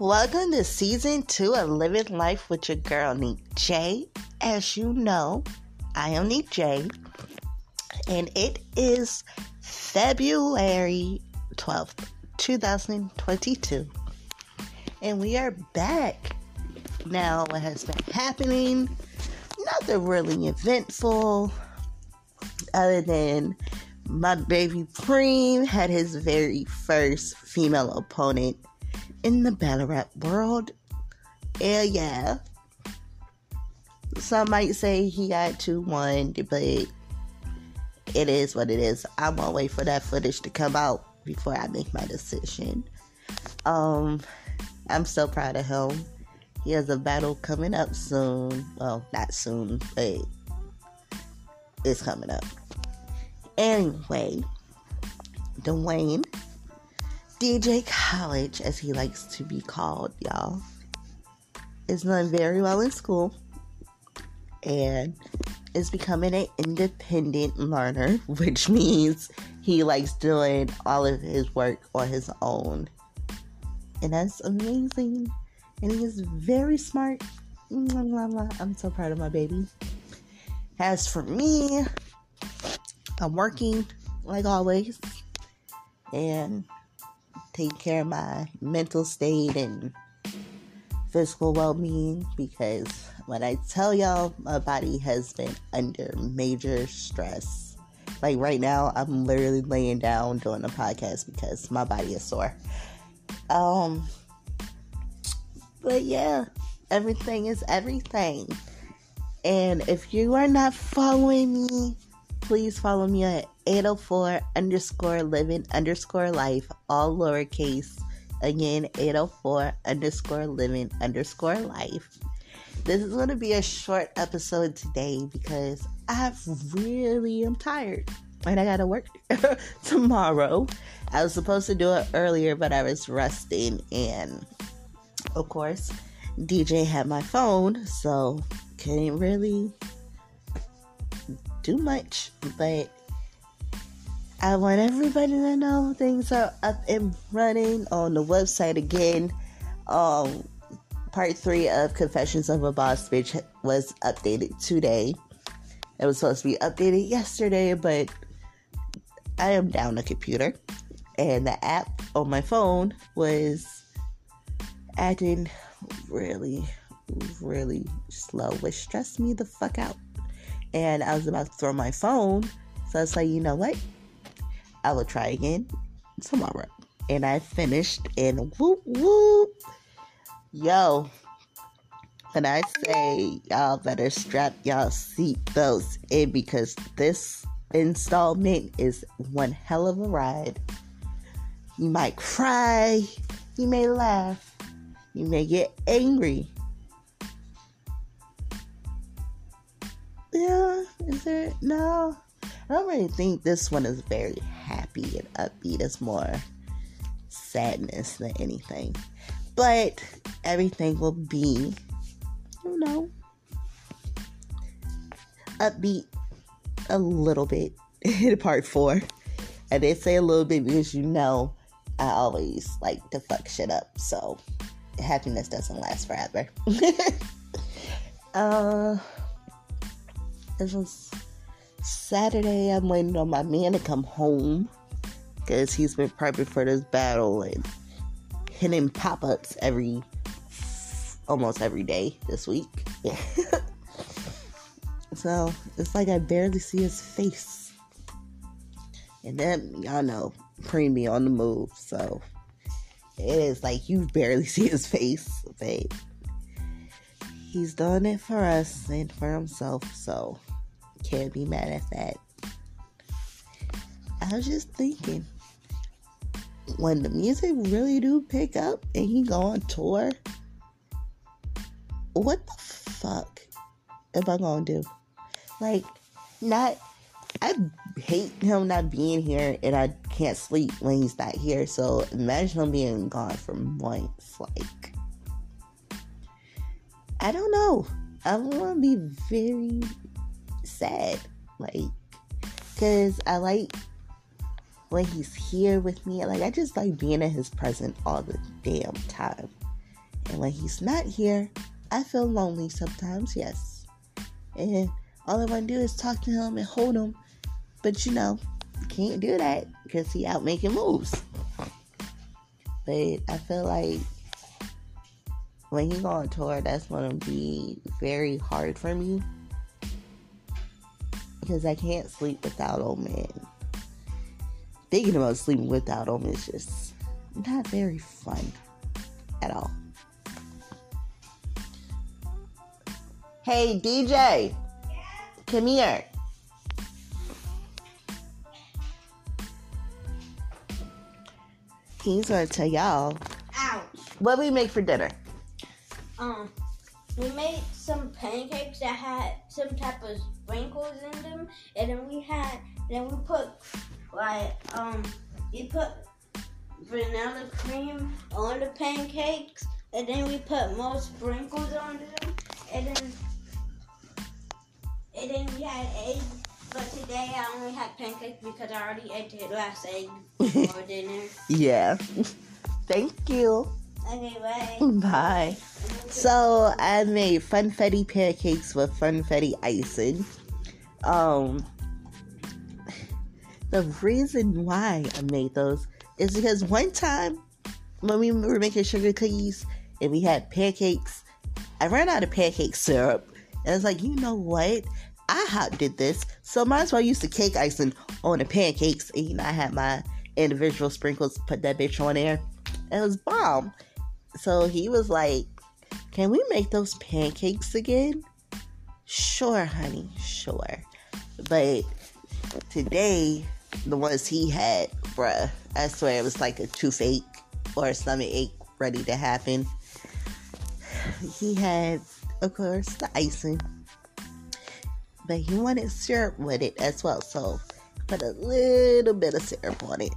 Welcome to season two of Living Life with your girl, Nique J. As you know, I am Nique J. And it is February 12th, 2022. And we are back. Now, what has been happening? Nothing really eventful, other than my baby Preem had his very first female opponent in the battle rap world. Yeah, yeah. Some might say he got 2 1, but it is what it is. I'm gonna wait for that footage to come out before I make my decision. Um, I'm so proud of him. He has a battle coming up soon. Well, not soon, but it's coming up. Anyway, Dwayne DJ College, as he likes to be called, y'all, is doing very well in school and is becoming an independent learner, which means he likes doing all of his work on his own. And that's amazing. And he is very smart. I'm so proud of my baby. As for me, I'm working like always. And take care of my mental state and physical well being because when I tell y'all, my body has been under major stress. Like right now, I'm literally laying down doing a podcast because my body is sore. Um, but yeah, everything is everything. And if you are not following me, please follow me at 804 underscore living underscore life, all lowercase. Again, 804 underscore living underscore life. This is going to be a short episode today because I really am tired and I got to work tomorrow. I was supposed to do it earlier, but I was resting, and of course, DJ had my phone, so couldn't really do much. But I want everybody to know things are up and running on the website again. Um, part three of Confessions of a Boss Bitch was updated today. It was supposed to be updated yesterday, but I am down a computer, and the app on my phone was acting really, really slow, which stressed me the fuck out. And I was about to throw my phone, so I was like, you know what? I will try again tomorrow. And I finished and whoop whoop. Yo, when I say y'all better strap y'all seat seatbelts in because this installment is one hell of a ride. You might cry, you may laugh, you may get angry. Yeah, is there? No, I don't really think this one is very happy and upbeat. It's more sadness than anything. But everything will be, you know, upbeat a little bit in part four. I did say a little bit because you know I always like to fuck shit up. So happiness doesn't last forever. uh, this was Saturday, I'm waiting on my man to come home because he's been prepping for this battle and hitting pop ups every almost every day this week. so it's like I barely see his face. And then y'all know Preem on the move, so it is like you barely see his face, but he's done it for us and for himself, so can't be mad at that. I was just thinking, when the music really do pick up and he go on tour, what the fuck am I gonna do? Like, not. I hate him not being here, and I can't sleep when he's not here. So imagine him being gone for months. Like, I don't know. I'm gonna be very sad. Like, because I like when he's here with me. Like, I just like being in his presence all the damn time. And when he's not here, I feel lonely sometimes, yes. And all I want to do is talk to him and hold him. But you know, can't do that because he out making moves. But I feel like when he go on tour, that's gonna be very hard for me because I can't sleep without old man. Thinking about sleeping without him is just not very fun at all. Hey DJ, come here. He's gonna tell y'all Ouch. what we make for dinner. Um, we made some pancakes that had some type of sprinkles in them, and then we had, then we put like um, we put vanilla cream on the pancakes, and then we put more sprinkles on them, and then and then we had eggs. But today I only had pancakes because I already ate the last egg for dinner. Yeah. Thank you. Okay, bye. Bye. So I made funfetti pancakes with funfetti icing. Um, the reason why I made those is because one time when we were making sugar cookies and we had pancakes, I ran out of pancake syrup. And I was like, you know what? I hot did this, so might as well use the cake icing on the pancakes. And you know, I had my individual sprinkles, put that bitch on there. And it was bomb. So he was like, Can we make those pancakes again? Sure, honey, sure. But today, the ones he had, bruh, I swear it was like a toothache or a stomach ache ready to happen. He had, of course, the icing, but he wanted syrup with it as well. So put a little bit of syrup on it.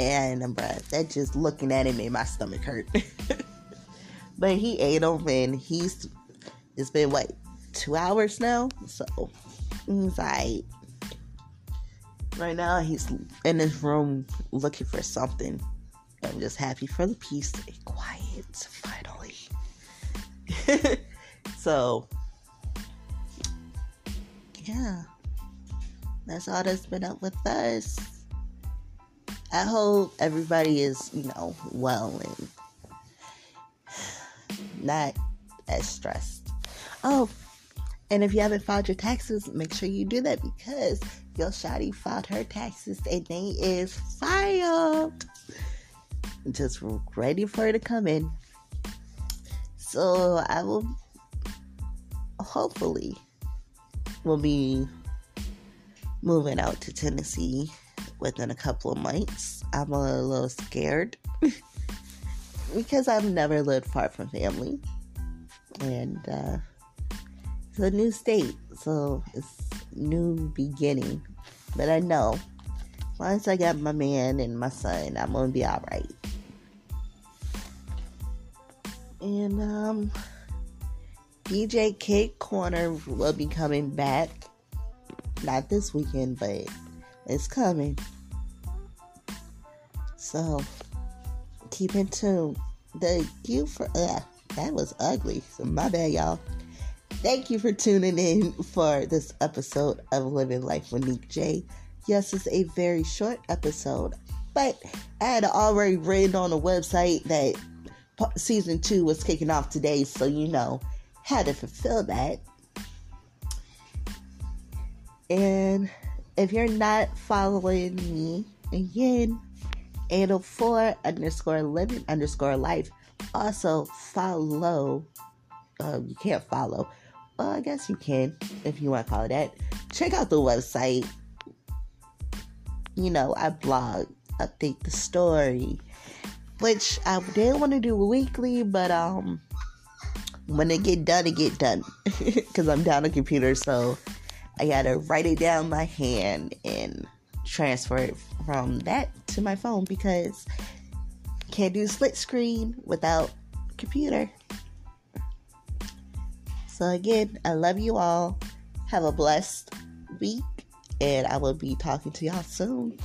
And bruh, that just looking at it made my stomach hurt. but he ate them and he's it's been what two hours now, so he's like right now he's in his room looking for something. I'm just happy for the peace and quiet finally. so yeah, that's all that's been up with us. I hope everybody is, you know, well and not as stressed. Oh, and if you haven't filed your taxes, make sure you do that because your shawty filed her taxes and they is filed. Just ready for it to come in. So I will hopefully will be moving out to Tennessee within a couple of months. I'm a little scared because I've never lived far from family. And uh, it's a new state, so it's new beginning. But I know once I got my man and my son, I'm gonna be alright. And um DJ Cake Corner will be coming back. Not this weekend, but it's coming. So keep in tune. Thank you for uh, that was ugly. So my bad, y'all. Thank you for tuning in for this episode of Living Life with Nique J. Yes, it's a very short episode, but I had already read on the website that season two was kicking off today, so you know, had to fulfill that. And if you're not following me, again, 804 underscore living underscore life. Also follow. Uh, you can't follow. Well, I guess you can if you want to call it that. Check out the website. You know, I blog, update the story, which I did want to do weekly, but um, when it get done, it get done because I'm down a computer, so I gotta write it down by hand and transfer it from that to my phone because can't do split screen without computer. So again, I love you all. Have a blessed week and I will be talking to y'all soon.